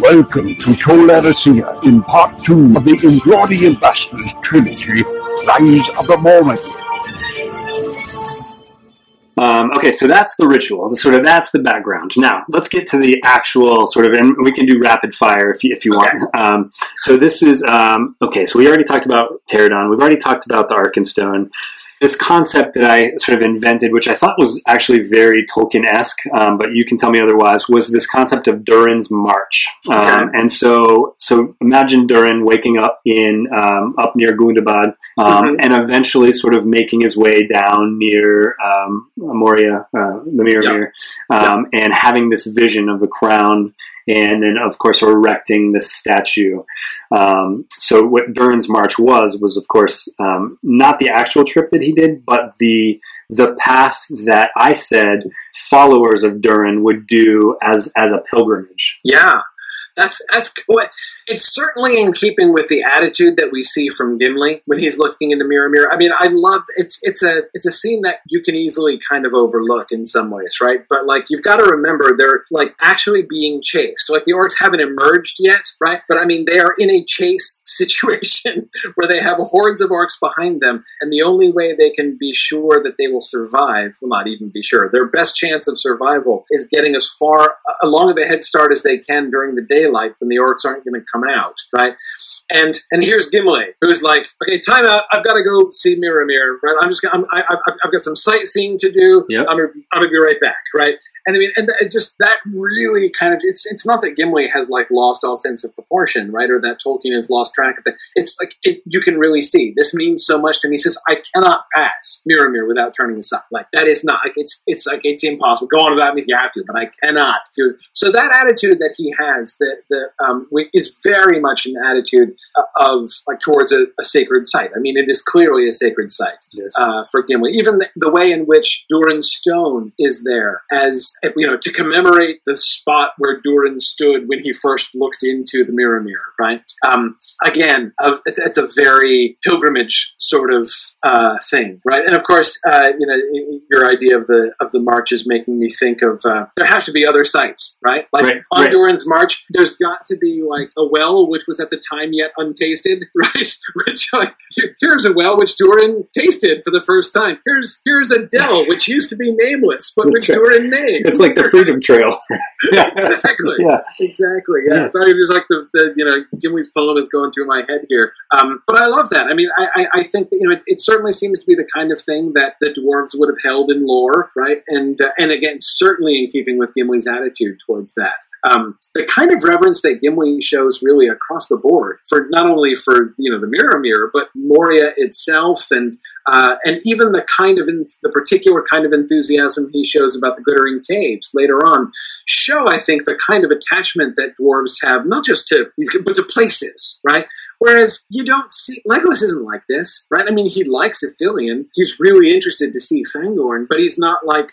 Welcome to Toleracia in part two of the Inglorious Bastards trilogy, Rise of the Mormon. Um, okay, so that's the ritual. Sort of that's the background. Now let's get to the actual sort of, and we can do rapid fire if you, if you Okay. want. Um, so this is um, okay. So we already talked about Pterodon. We've already talked about the Arkenstone. This concept that I sort of invented, which I thought was actually very Tolkien-esque, um, but you can tell me otherwise, was this concept of Durin's March. Um, and so, so imagine Durin waking up in um, up near Gundabad, um, Mhm. and eventually sort of making his way down near um, Moria, uh, the Mirrormere, um, and having this vision of the crown, and then of course erecting the statue. Um, so what Durin's March was was of course um, not the actual trip that he did, but the the path that I said followers of Durin would do as as a pilgrimage. Yeah, that's that's what it's certainly in keeping with the attitude that we see from Gimli when he's looking in the Mirrormere. I mean, I love it's it's a it's a scene that you can easily kind of overlook in some ways, right? But like you've got to remember they're like actually being chased. Like the orcs haven't emerged yet, right? But I mean, they are in a chase situation where they have hordes of orcs behind them, and the only way they can be sure that they will survive, well, not even be sure, their best chance of survival is getting as far along a head start as they can during the daylight when the orcs aren't going to come out, right? And and here's Gimli, who's like, okay, time out. I've got to go see Mirrormere, right? I'm just, gonna, I'm, I, I've, I've got some sightseeing to do. Yep. I'm, gonna, I'm gonna be right back, right? And I mean, and it's just that really kind of it's it's not that Gimli has like lost all sense of proportion, right, or that Tolkien has lost track of it. It's like it, you can really see this means so much to me. He says, "I cannot pass Mirrormere without turning aside." Like that is not like it's it's like it's impossible. Go on about me if you have to, but I cannot. Goes- So that attitude that he has, that the um, is very much an attitude uh, of like towards a, a sacred site. I mean, it is clearly a sacred site Yes. uh, for Gimli. Even the, the way in which Durin's stone is there, as you know, to commemorate the spot where Durin stood when he first looked into the Mirrormere. Right? Um, again, it's, it's a very pilgrimage sort of uh, thing, right? And of course, uh, you know, your idea of the of the march is making me think of uh, there have to be other sites, right? Like Right, on right. Durin's march, there's got to be like a well which was at the time yet untasted, right? which like here's a well which Durin tasted for the first time. Here's here's a dell which used to be nameless, but which. Durin named. It's like the Freedom Trail. yeah. exactly. Yeah. Exactly. Yeah. Yeah. Sorry, it was like the, the you know Gimli's poem is going through my head here. Um, but I love that. I mean, I, I, I think that you know it, it certainly seems to be the kind of thing that the dwarves would have held in lore, right? And uh, and again, certainly in keeping with Gimli's attitude towards that. Um, the kind of reverence that Gimli shows really across the board for not only for you know the Mirrormere, but Moria itself, and uh, and even the kind of en- the particular kind of enthusiasm he shows about the Glittering Caves later on show, I think, the kind of attachment that dwarves have, not just to but to places, right? Whereas you don't see Legolas isn't like this, right? I mean, he likes Ithilien. He's really interested to see Fangorn, but he's not like,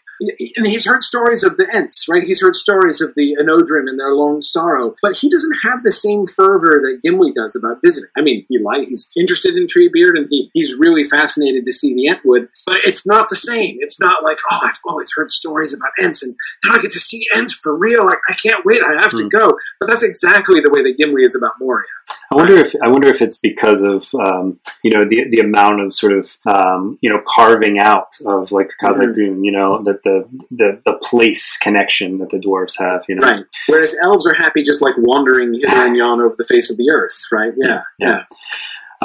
and he's heard stories of the Ents, right? He's heard stories of the Onodrim and their long sorrow, but he doesn't have the same fervor that Gimli does about visiting. I mean, he like he's interested in Treebeard and he, he's really fascinated to see the Entwood, but it's not the same. It's not like, oh, I've always heard stories about Ents and now I get to see Ents for real. Like, I can't wait. I have to Hmm. go. But that's exactly the way that Gimli is about Moria. I wonder if I wonder if it's because of um, you know the the amount of sort of um, you know carving out of like Khazad Mhm. You know that the, the the place connection that the dwarves have, you know. Right. Whereas elves are happy just like wandering hither and yon over the face of the earth, right? Yeah. Yeah.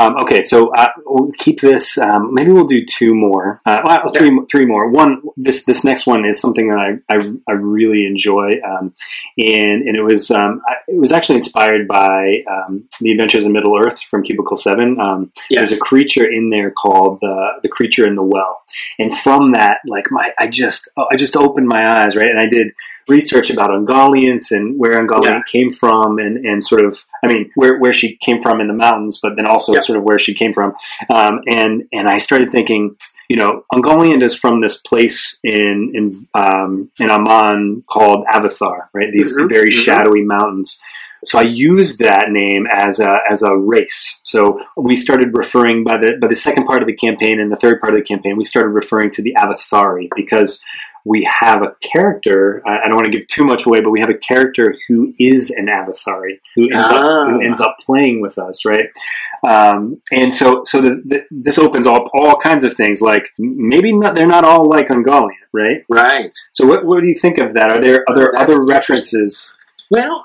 Um, okay, so uh, we'll keep this. Um, maybe we'll do two more. Uh, well, three, three more. One. This this next one is something that I I, I really enjoy, um, and and it was um, it was actually inspired by um, the Adventures in Middle Earth from Cubicle Seven. Um, Yes. There's a creature in there called the the creature in the well, and from that, like my I just oh, I just opened my eyes, right, and I did research about Ungoliant and where Ungoliant Yeah. came from, and and sort of I mean where where she came from in the mountains, but then also sort of where she came from, um, and and I started thinking. You know, Ungoliant is from this place in in um, in Aman called Avathar, right? These Mhm, very mhm. shadowy mountains. So I used that name as a as a race. So we started referring by the by the second part of the campaign and the third part of the campaign, we started referring to the Avathari because we have a character. I don't want to give too much away, but we have a character who is an Avathari who ends up who Ah. ends up playing with us, right? Um, and so so the, the, this opens up all kinds of things. Like maybe not, they're not all like Ungoliant, right? Right. So what, what do you think of that? Are there other other references? Well,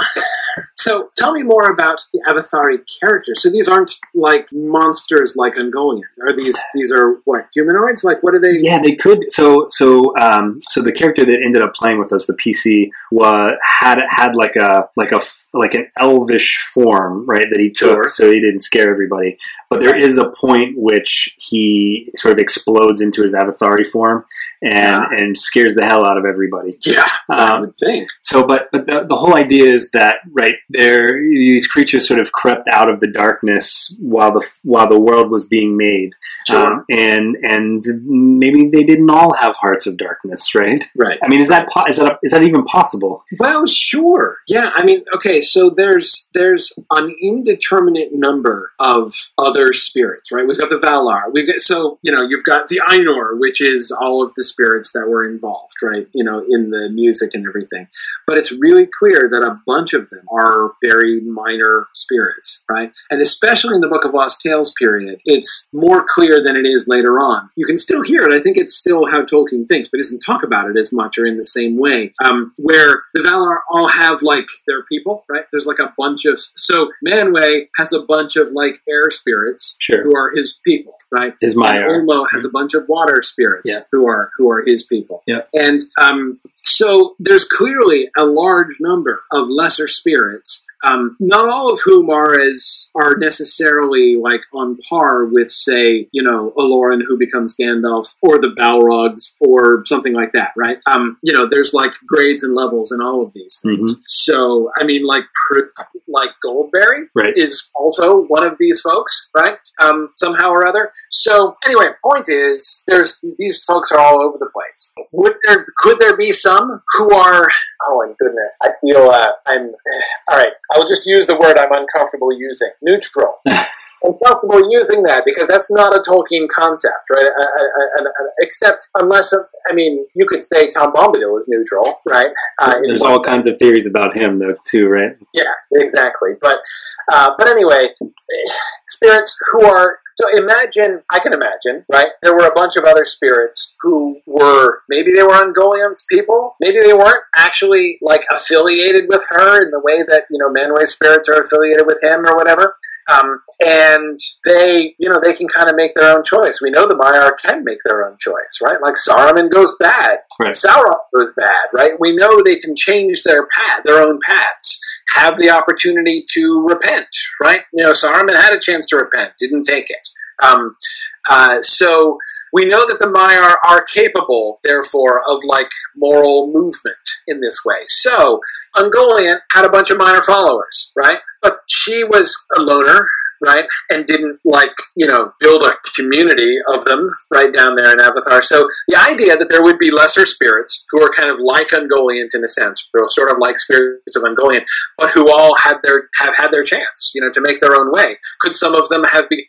so tell me more about the Avathari characters. So these aren't like monsters like Ungoliant. Are these these are what humanoids? Like what are they? Yeah, they could. So, so, um, so the character that ended up playing with us, the PC, was had had like a like a like an elvish form, right? That he took, Sure. so he didn't scare everybody. But there is a point which he sort of explodes into his Avathari form and Yeah. and scares the hell out of everybody. Yeah, I Um, would think. So, but but the, the whole idea is that right there, these creatures sort of crept out of the darkness while the while the world was being made, Sure. um, and and maybe they didn't all have hearts of darkness, right? right. I mean, is that po- is that is that even possible? Well, sure. Yeah, I mean, okay, so there's there's an indeterminate number of other spirits, right? We've got the Valar. We've got so you know you've got the Ainur, which is all of the spirits that were involved, right? You know, in the music and everything. But it's really clear that a bunch of them are very minor spirits, right? And especially in the Book of Lost Tales period, it's more clear than it is later on. You can still hear it. I think it's still how Tolkien thinks, but doesn't talk about it as much or in the same way. Um, where the Valar all have like their people, right? There's like a bunch of so Manwë has a bunch of like air spirits Sure. who are his people, right? Is And Maiar? Ulmo has a bunch of water spirits Yeah. who are who are his people. Yeah. And um, so there's clearly a large number of lesser spirits spirits um, not all of whom are as are necessarily like on par with, say, you know, Olórin who becomes Gandalf, or the Balrogs, or something like that, right? Um, you know, there's like grades and levels in all of these things. So, I mean, like pr- like Goldberry, Right. is also one of these folks, right? Um, somehow or other. So anyway, point is, there's these folks are all over the place. Would there could there be some who are? Oh my goodness, I feel uh, I'm. All right, I will just use the word I'm uncomfortable using. Neutral. uncomfortable using that because that's not a Tolkien concept, right? I, I, I, except unless I mean, you could say Tom Bombadil is neutral, right? Uh, There's all sense. kinds of theories about him, though, too, right? Yeah, exactly. But uh, but anyway, spirits who are so imagine I can imagine, right? There were a bunch of other spirits who were maybe they were Ungoliant's people, maybe they weren't actually like affiliated with her in the way that you know Manwë spirits are affiliated with him or whatever. Um, and they, you know, they can kind of make their own choice. We know the Maiar can make their own choice, right? Like Saruman goes bad, Right. Sauron goes bad, right? We know they can change their path, their own paths, have the opportunity to repent, right? You know, Saruman had a chance to repent, didn't take it. Um, uh, so we know that the Maiar are capable, therefore, of like moral movement in this way. So Ungoliant had a bunch of minor followers, right? But she was a loner, right? And didn't like, you know, build a community of them right down there in Avathar. So the idea that there would be lesser spirits who are kind of like Ungoliant in a sense, they're sort of like spirits of Ungoliant, but who all had their have had their chance, you know, to make their own way. Could some of them have been?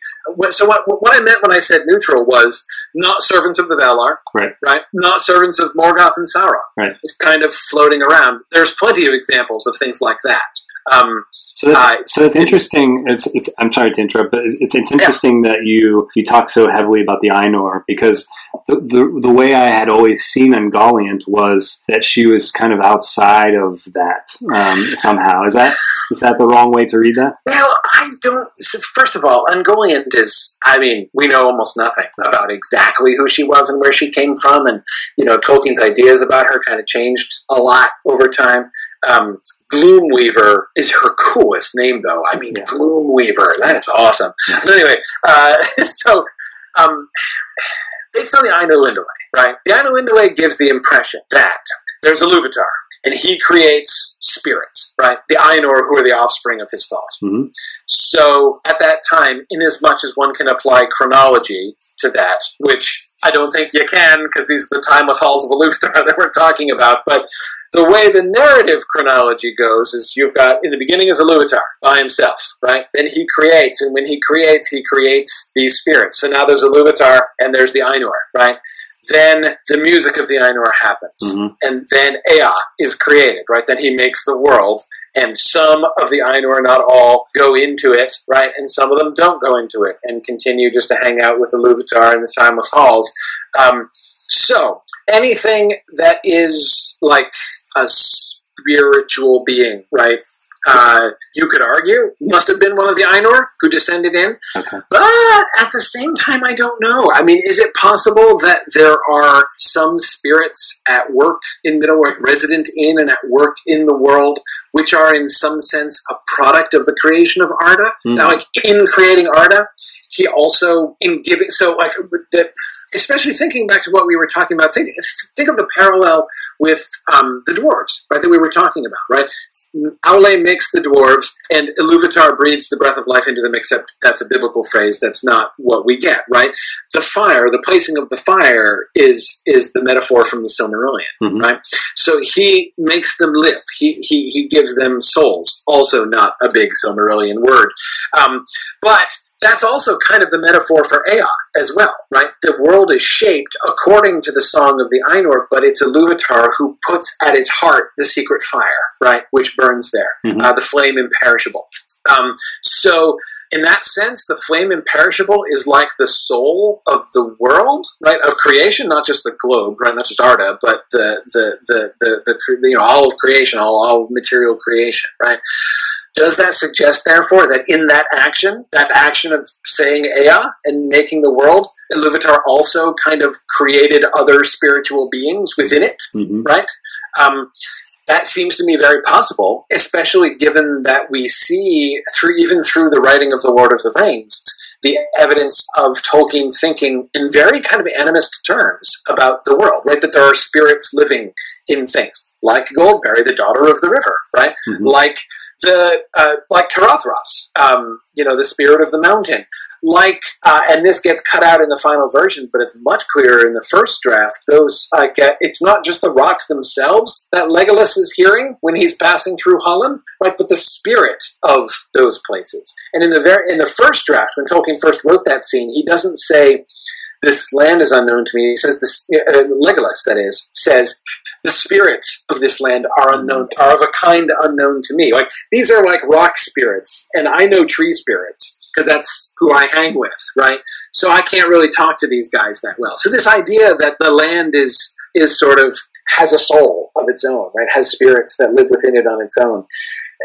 So what, what I meant when I said neutral was not servants of the Valar, Right. Right, not servants of Morgoth and Sauron. Right. It's kind of floating around. There's plenty of examples of things like that. Um, So that's, Uh, so it's interesting. It's, it's I'm sorry to interrupt, but it's, it's, it's interesting that you you talk so heavily about the Ainur because the, the the way I had always seen Ungoliant was that she was kind of outside of that um, somehow. Is that Is that the wrong way to read that? Well, I don't. First of all, Ungoliant is. I mean, we know almost nothing about exactly who she was and where she came from, and you know, Tolkien's ideas about her kind of changed a lot over time. Um, Gloomweaver is her coolest name, though. I mean, Yeah. Gloomweaver. That is awesome. Yeah. But anyway, uh, so um, based on the Ainulindalë, right? The Ainulindalë gives the impression that there's Ilúvatar, and he creates spirits, right? The Ainur, who are the offspring of his thought. hmm So at that time, in as much as one can apply chronology to that, which I don't think you can because these are the timeless halls of Ilúvatar that we're talking about, but the way the narrative chronology goes is you've got in the beginning is Ilúvatar by himself, right? Then he creates, and when he creates, he creates these spirits. So now there's Ilúvatar and there's the Ainur, right? Then the music of the Ainur happens, Mhm. and then Ea is created, right? Then he makes the world, and some of the Ainur, not all, go into it, right? And some of them don't go into it and continue just to hang out with the Ilúvatar in the timeless halls. Um, so anything that is like a spiritual being, right? Uh, you could argue must have been one of the Ainur who descended in, Okay. but at the same time, I don't know. I mean, is it possible that there are some spirits at work in Middle Earth, resident in and at work in the world, which are in some sense a product of the creation of Arda? Mhm. Now, like in creating Arda, he also in giving so like the, especially thinking back to what we were talking about. Think think of the parallel with um, the dwarves, right? That we were talking about, right? Aule makes the dwarves, and Iluvatar breathes the breath of life into them, except that's a biblical phrase. That's not what we get, right? The fire, the placing of the fire, is is the metaphor from the Silmarillion, Mhm. right? So he makes them live. He, he, he gives them souls. Also, not a big Silmarillion word. Um, but that's also kind of the metaphor for Ea as well, right? The world is shaped according to the song of the Ainur, but it's Iluvatar who puts at its heart the secret fire, right? Which burns there, Mhm. uh, the flame imperishable. Um, so, in that sense, the flame imperishable is like the soul of the world, right? Of creation, not just the globe, right? Not just Arda, but the the the the, the, cre- you know all of creation, all all of material creation, right? Does that suggest, therefore, that in that action, that action of saying Ea and making the world, Iluvatar also kind of created other spiritual beings within it? hmm right? Um, that seems to me very possible, especially given that we see through even through the writing of the Lord of the Rings the evidence of Tolkien thinking in very kind of animist terms about the world, right? That there are spirits living in things like Goldberry, the daughter of the river, right? Mhm. Like the uh, like Caradhras, um, you know, the spirit of the mountain, like, uh, and this gets cut out in the final version, but it's much clearer in the first draft. Those, like, uh, it's not just the rocks themselves that Legolas is hearing when he's passing through Hollin, right? But the spirit of those places. And in the very in the first draft, when Tolkien first wrote that scene, he doesn't say. This land is unknown to me. He says this. Uh, Legolas, that is, says the spirits of this land are unknown, are of a kind unknown to me. Like these are like rock spirits, and I know tree spirits because that's who I hang with, right? So I can't really talk to these guys that well. So this idea that the land is is sort of has a soul of its own, right? Has spirits that live within it on its own.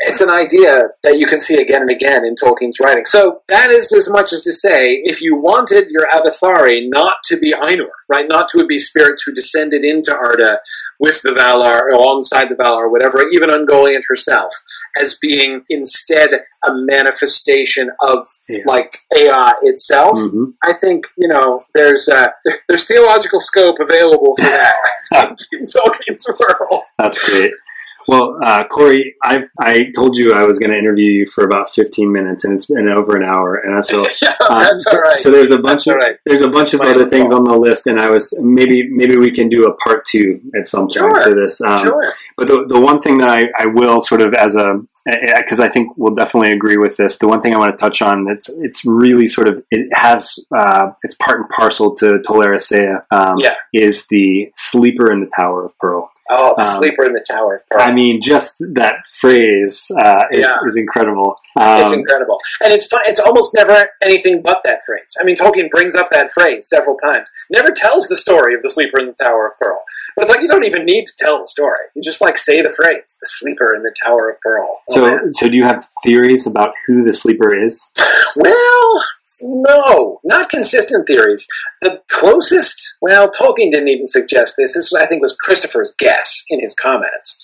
It's an idea that you can see again and again in Tolkien's writing. So that is as much as to say, if you wanted your Avathari not to be Ainur, right, not to be spirits who descended into Arda with the Valar, alongside the Valar, whatever, even Ungoliant herself, as being instead a manifestation of Yeah. like Ea itself. hmm I think you know there's uh, there's theological scope available for that in Tolkien's world. That's great. Well, uh, Corey, I I told you I was going to interview you for about 15 minutes, and it's been over an hour. And so, yeah, uh, that's so, all right. so there's a bunch That's of right. there's a bunch of other things on the list, and I was maybe maybe we can do a part two at some point Sure. to this. Um, sure. But the, the one thing that I, I will sort of as a because I think we'll definitely agree with this. The one thing I want to touch on that's it's really sort of it has uh, it's part and parcel to Toleracea um, Yeah. is the sleeper in the Tower of Pearl. Oh, Um, sleeper in the tower of pearl. I mean, just that phrase uh, is, Yeah. is incredible. it's Um, incredible, and it's fun. It's almost never anything but that phrase. I mean, Tolkien brings up that phrase several times. Never tells the story of the sleeper in the tower of pearl. But it's like you don't even need to tell the story. You just like say the phrase, "the sleeper in the tower of pearl." Oh, so, man. so do you have theories about who the sleeper is? Well, no, not consistent theories. The closest, well, Tolkien didn't even suggest this. This, I think, was Christopher's guess in his comments.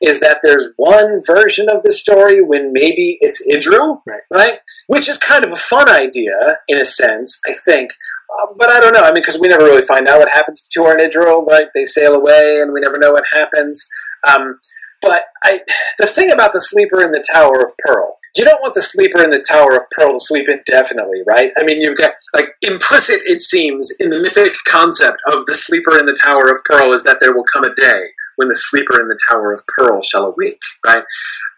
Is that there's one version of the story when maybe it's Idril, Right. Which is kind of a fun idea in a sense, I think. Uh, but I don't know. I mean, because we never really find out what happens to Tuor and Idril. Right? They sail away, and we never know what happens. Um, but I, the thing about the sleeper in the Tower of Pearl, you don't want the sleeper in the Tower of Pearl to sleep indefinitely, right? I mean, you've got like implicit, it seems, in the mythic concept of the sleeper in the Tower of Pearl is that there will come a day when the sleeper in the Tower of Pearl shall awake, right?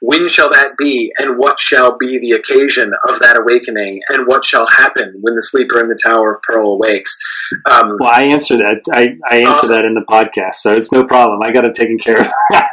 When shall that be, and what shall be the occasion of that awakening, and what shall happen when the sleeper in the Tower of Pearl awakes? Um, Well, I answer that. I, I answer Awesome. that in the podcast, so it's no problem. I got it taken care of.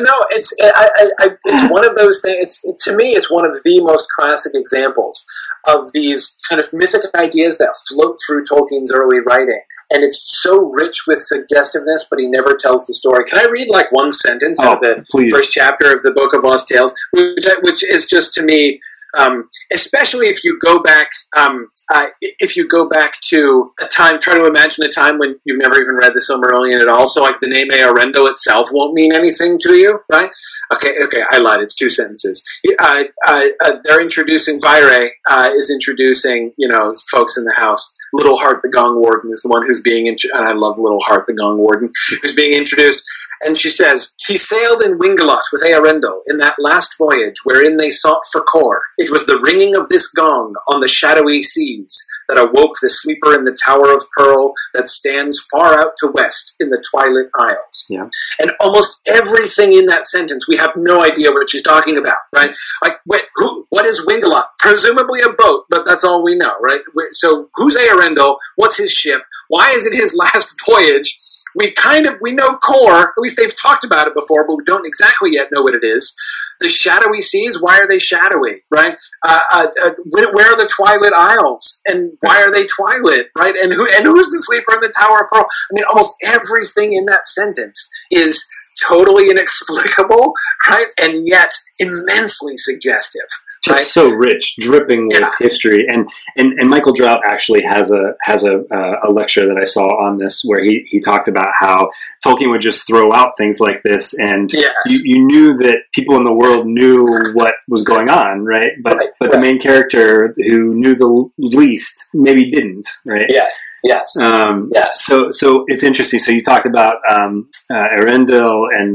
No, it's I, I, it's one of those things. It's to me, it's one of the most classic examples of these kind of mythic ideas that float through Tolkien's early writing, and it's so rich with suggestiveness. But he never tells the story. Can I read like one sentence Oh, of the please. first chapter of the Book of Lost Tales, which, which is just to me. Um, especially if you go back, um, uh, if you go back to a time, try to imagine a time when you've never even read the Silmarillion at all. So, like the name Earendel itself won't mean anything to you, right? Okay, okay, I lied. It's two sentences. Uh, uh, they're introducing Vairë uh, is introducing, you know, folks in the house. Little Heart the Gong Warden is the one who's being, int- and I love Little Heart the Gong Warden, who's being introduced. And she says, He sailed in Wingalot with Earendel in that last voyage wherein they sought for Kor. It was the ringing of this gong on the shadowy seas that awoke the sleeper in the Tower of Pearl that stands far out to west in the Twilit Isles. Yeah. And almost everything in that sentence, we have no idea what she's talking about, right? Like, wait, who, what is Wingalot? Presumably a boat, but that's all we know, right? So, who's Earendel? What's his ship? Why is it his last voyage? We kind of we know Kor. At least they've talked about it before, but we don't exactly yet know what it is. The shadowy seas. Why are they shadowy? Right? Uh, uh, uh, where, are the Twilit Isles? And why are they Twilit? Right? And who and who's the sleeper in the Tower of Pearl? I mean, almost everything in that sentence is totally inexplicable, right? And yet immensely suggestive. Just Right. so rich, dripping with Yeah. history. And, and and Michael Drout actually has a has a uh, a lecture that I saw on this where he he talked about how Tolkien would just throw out things like this, and Yes. you, you knew that people in the world knew what was going on, right? But Right, but the main character who knew the least maybe didn't, right? Yes. Yes. Um, Yes. So, so it's interesting. So you talked about um, uh, and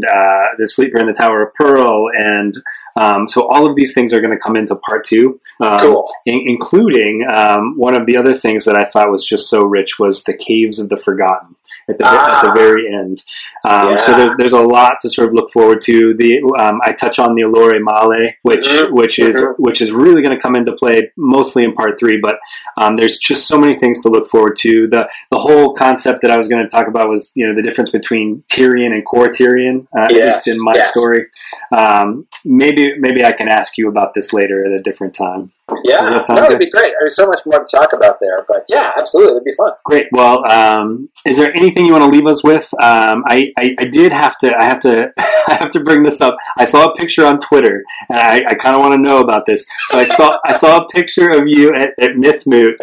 uh, the Sleeper in the Tower of Pearl, and um, so all of these things are going to come into part two, um, Cool. in- including um, one of the other things that I thought was just so rich was the Caves of the Forgotten. At the, at the Ah. very end, um, so there's there's a lot to sort of look forward to. The um, I touch on the Allure Male, which Mhm. which is Mhm. which is really going to come into play mostly in part three. But um, there's just so many things to look forward to. The the whole concept that I was going to talk about was you know the difference between Tirion and Kortirion, uh, at least in my yes. story. Um, maybe maybe I can ask you about this later at a different time. Yeah, that no, it'd be great. There's so much more to talk about there, but yeah, absolutely, it'd be fun. Great. Well, um, is there anything you want to leave us with? Um, I, I, I did have to. I have to. I have to bring this up. I saw a picture on Twitter, and I, I kind of want to know about this. So I saw. I saw a picture of you at, at Mythmoot,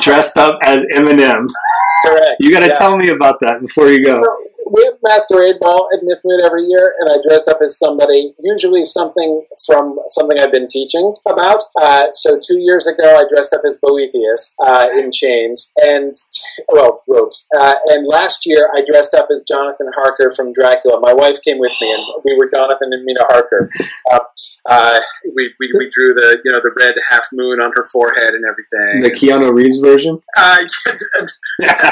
dressed up as Eminem. Correct. You got to Yeah. tell me about that before you go. So, we have masquerade ball at Mythmoot every year, and I dress up as somebody, usually something from something I've been teaching about. Uh, so two years ago, I dressed up as Boethius uh, in chains and well ropes. Uh, and last year, I dressed up as Jonathan Harker from Dracula. My wife came with me, and we were Jonathan and Mina Harker. Uh, uh, we, we, we drew the you know the red half moon on her forehead and everything. The Keanu Reeves version. Uh,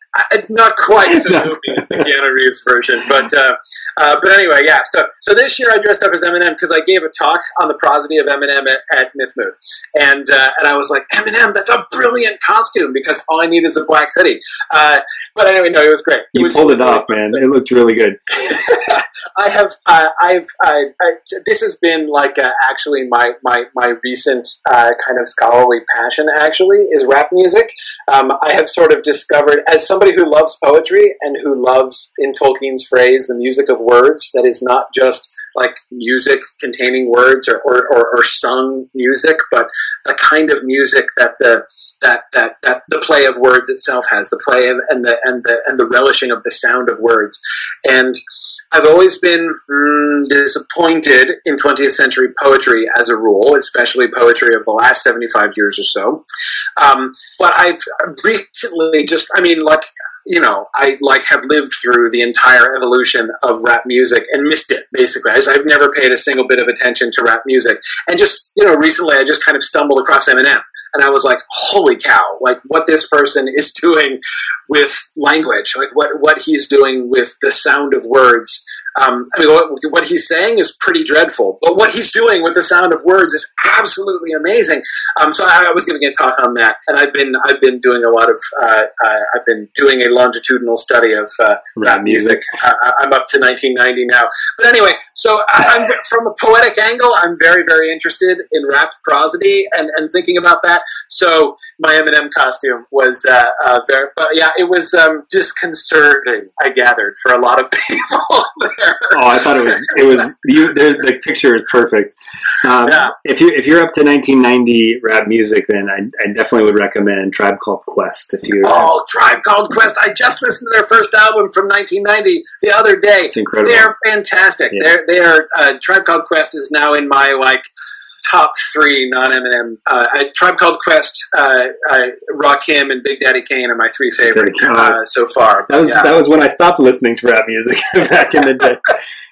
I, not quite so as the Keanu Reeves version, but uh, uh, but anyway, yeah. So so this year I dressed up as Eminem because I gave a talk on the prosody of Eminem at, at Mythmoot, and uh, and I was like, Eminem, that's a brilliant costume because all I need is a black hoodie. Uh, but anyway, no, it was great. You was pulled it off, man. It looked really good. I have, uh, I've, I, I, this has been like uh, actually my my my recent uh, kind of scholarly passion. Actually, is rap music. Um, I have sort of discovered as somebody who loves poetry and who loves, in Tolkien's phrase, the music of words. That is not just like music containing words or, or, or, or sung music, but the kind of music that the that, that that the play of words itself has, the play of, and the and the and the relishing of the sound of words. And I've always been mm, disappointed in 20th century poetry as a rule, especially poetry of the last 75 years or so. Um, but I've recently just, I mean, like you know, I like have lived through the entire evolution of rap music and missed it basically. I I've never paid a single bit of attention to rap music, and just you know, recently I just kind of stumbled across Eminem, and I was like, holy cow! Like what this person is doing with language, like what what he's doing with the sound of words. Um, I mean, what, what he's saying is pretty dreadful, but what he's doing with the sound of words is absolutely amazing. Um, so I, I was giving a talk on that, and I've been I've been doing a lot of uh, uh, I've been doing a longitudinal study of uh, rap music. Uh, I'm up to 1990 now, but anyway, so I, I'm from a poetic angle. I'm very very interested in rap prosody and, and thinking about that. So my Eminem costume was uh, uh, very, but yeah, it was um, disconcerting. I gathered for a lot of people. there. Oh, I thought it was it was you. The, the picture is perfect. Um, Yeah. If you if you're up to 1990 rap music, then I, I definitely would recommend Tribe Called Quest. If you, Oh, Tribe Called Quest! I just listened to their first album from 1990 the other day. it's incredible. They're fantastic. Yeah. They're they are. Uh, Tribe Called Quest is now in my like top three non Eminem. Uh, I- Tribe Called Quest, uh, uh, Rakim, and Big Daddy Kane are my three favorite uh, so far. That was Yeah. that was when I stopped listening to rap music back in the day.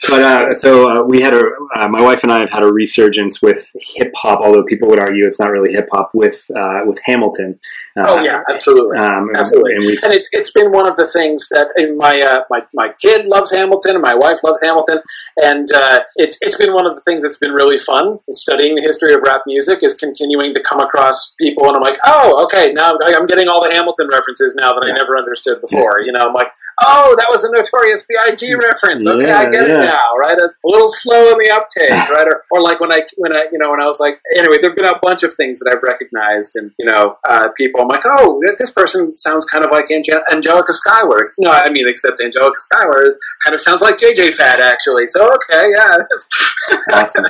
But uh, so uh, we had a uh, my wife and I have had a resurgence with hip hop, although people would argue it's not really hip hop with uh, with Hamilton. Uh, oh yeah, absolutely. um, Absolutely. And and it's it's been one of the things that my uh, my my kid loves Hamilton and my wife loves Hamilton and uh, it's it's been one of the things that's been really fun studying the history of rap music is continuing to come across people and I'm like oh okay now I'm getting all the Hamilton references now that I never understood before you know I'm like oh that was a Notorious B.I.G. reference okay I get yeah. it now right it's a little slow in the uptake right or, or like when I when I you know when I was like anyway there've been a bunch of things that I've recognized and you know uh, people I'm like oh this person sounds kind of like Ange- Angelica Schuyler no I mean except Angelica Schuyler kind of sounds like JJ Fad actually so okay yeah that's awesome.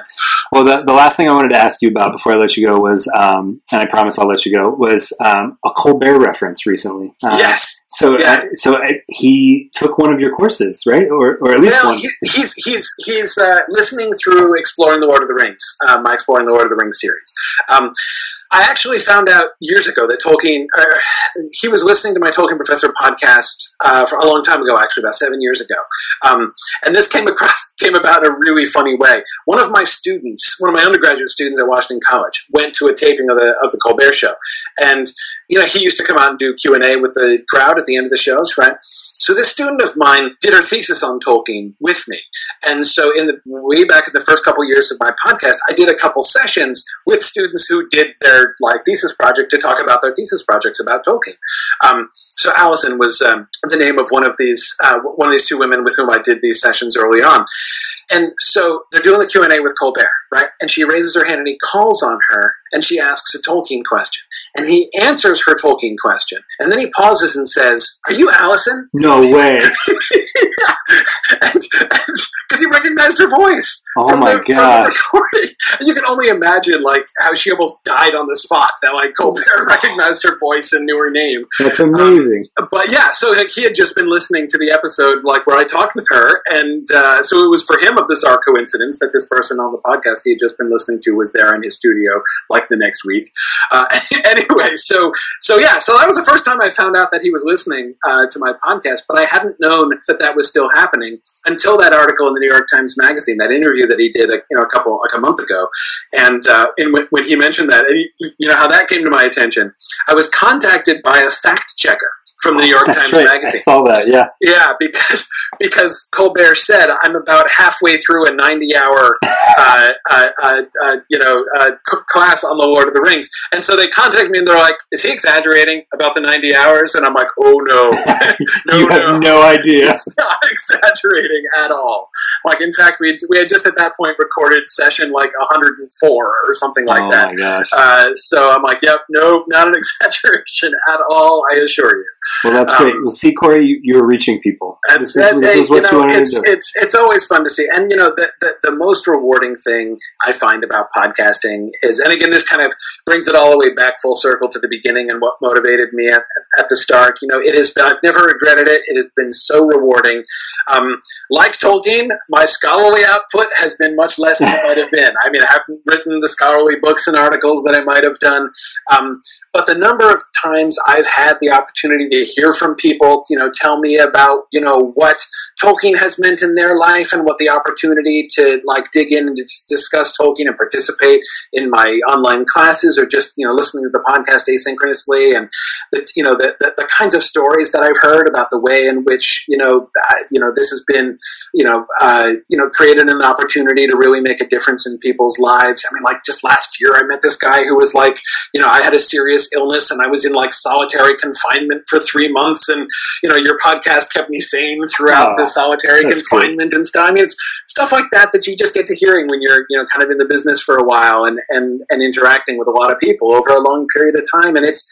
Well, the, the last thing I wanted to ask you about before I let you go was, um, and I promise I'll let you go, was um, a Colbert reference recently. Uh, yes So, Yeah. uh, so uh, he took one of your courses, right? Or, or at least one. he, he's he's he's uh, listening through exploring the Lord of the Rings, uh, my exploring the Lord of the Rings series. Um, I actually found out years ago that Tolkien. Uh, he was listening to my Tolkien Professor podcast uh, for a long time ago, actually about seven years ago, um, and this came across came about a really funny way. One of my students, one of my undergraduate students at Washington College, went to a taping of the of the Colbert Show, and you know he used to come out and do Q and A with the crowd at the end of the shows, right? So this student of mine did her thesis on Tolkien with me, and so in the way back in the first couple years of my podcast, I did a couple sessions with students who did their like thesis project to talk about their thesis projects about Tolkien. Um, so Allison was um, the name of one of these uh, one of these two women with whom I did these sessions early on. And so they're doing the Q and A with Colbert, right? And she raises her hand and he calls on her and she asks a Tolkien question. And he answers her Tolkien question. And then he pauses and says, Are you Allison? no way. Because he recognized her voice. Oh from my the, god. recording. And you can only imagine like how she almost died on the spot that like Colbert recognized her voice and knew her name. That's amazing. But yeah, so like he had just been listening to the episode like where I talked with her, and uh, so it was for him a bizarre coincidence that this person on the podcast he had just been listening to was there in his studio like the next week. Uh, anyway, so so yeah, so that was the first time I found out that he was listening uh, to my podcast, but I hadn't known that that was still happening until that article in the New York Times Magazine. That interview that he did, a, you know, a couple like a month ago, and uh, and when, when he mentioned that, he, you know how that came to my attention, I was contacted by a fact checker from the New York Times right. Magazine. I saw that. Yeah. Yeah, because because Colbert said I'm about halfway through a 90 hour uh, uh, uh, uh, you know uh, c- class on the Lord of the Rings, and so they contact me and they're like, "Is he exaggerating about the 90 hours?" And I'm like, "Oh no, no, you no." have no idea. He's not exaggerating at all. Like, in fact, we had, we had just at that point recorded session like 104 or something like oh that. my gosh. Uh, so I'm like, yep, no, not an exaggeration at all. I assure you. Well, that's um, great. Well, see, Corey, you, you're reaching people. That's This is, this hey, is what you you, wanted it's to do. it's it's always fun to see. And you know, the, the the most rewarding thing I find about podcasting is, and again, this kind of brings it all the way back full circle to the beginning and what motivated me at, at the start. You know, it has been I've never regretted it. It has been so rewarding. Um, like Tolkien, my scholarly output has been much less than it might have been. I mean, I haven't written the scholarly books and articles that I might have done. Um, but the number of times I've had the opportunity to hear from people, you know, tell me about, you know, what Tolkien has meant in their life and what the opportunity to like dig in and discuss Tolkien and participate in my online classes or just, you know, listening to the podcast asynchronously and the, you know, the, the, the kinds of stories that I've heard about the way in which, you know, I, you know, this has been, you know, uh, you know, created an opportunity to really make a difference in people's lives. I mean, like just last year, I met this guy who was like, you know, I had a serious illness and I was in like solitary confinement for three months, and you know, your podcast kept me sane throughout the solitary that's confinement and stuff. I mean, it's stuff like that that you just get to hearing when you're, you know, kind of in the business for a while and and and interacting with a lot of people over a long period of time, and it's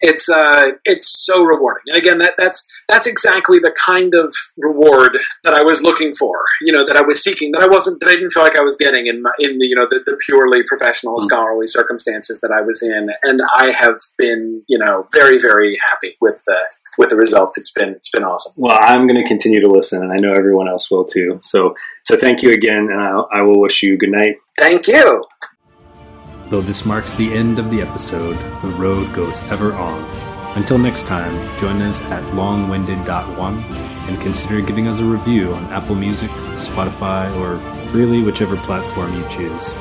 it's uh, it's so rewarding. And again, that that's that's exactly the kind of reward that I was looking for. You know, that I was seeking. That I wasn't. That I didn't feel like I was getting in my, in the you know the, the purely professional Mm. scholarly circumstances that I was in. And I have been you know very very happy with the with the results. It's been it's been awesome. Well, I'm going to continue to listen, and I know everyone else will too. So, so thank you again, and I, I will wish you good night. Thank you. Though this marks the end of the episode, the road goes ever on. Until next time, join us at longwinded.one and consider giving us a review on Apple Music, Spotify, or really whichever platform you choose.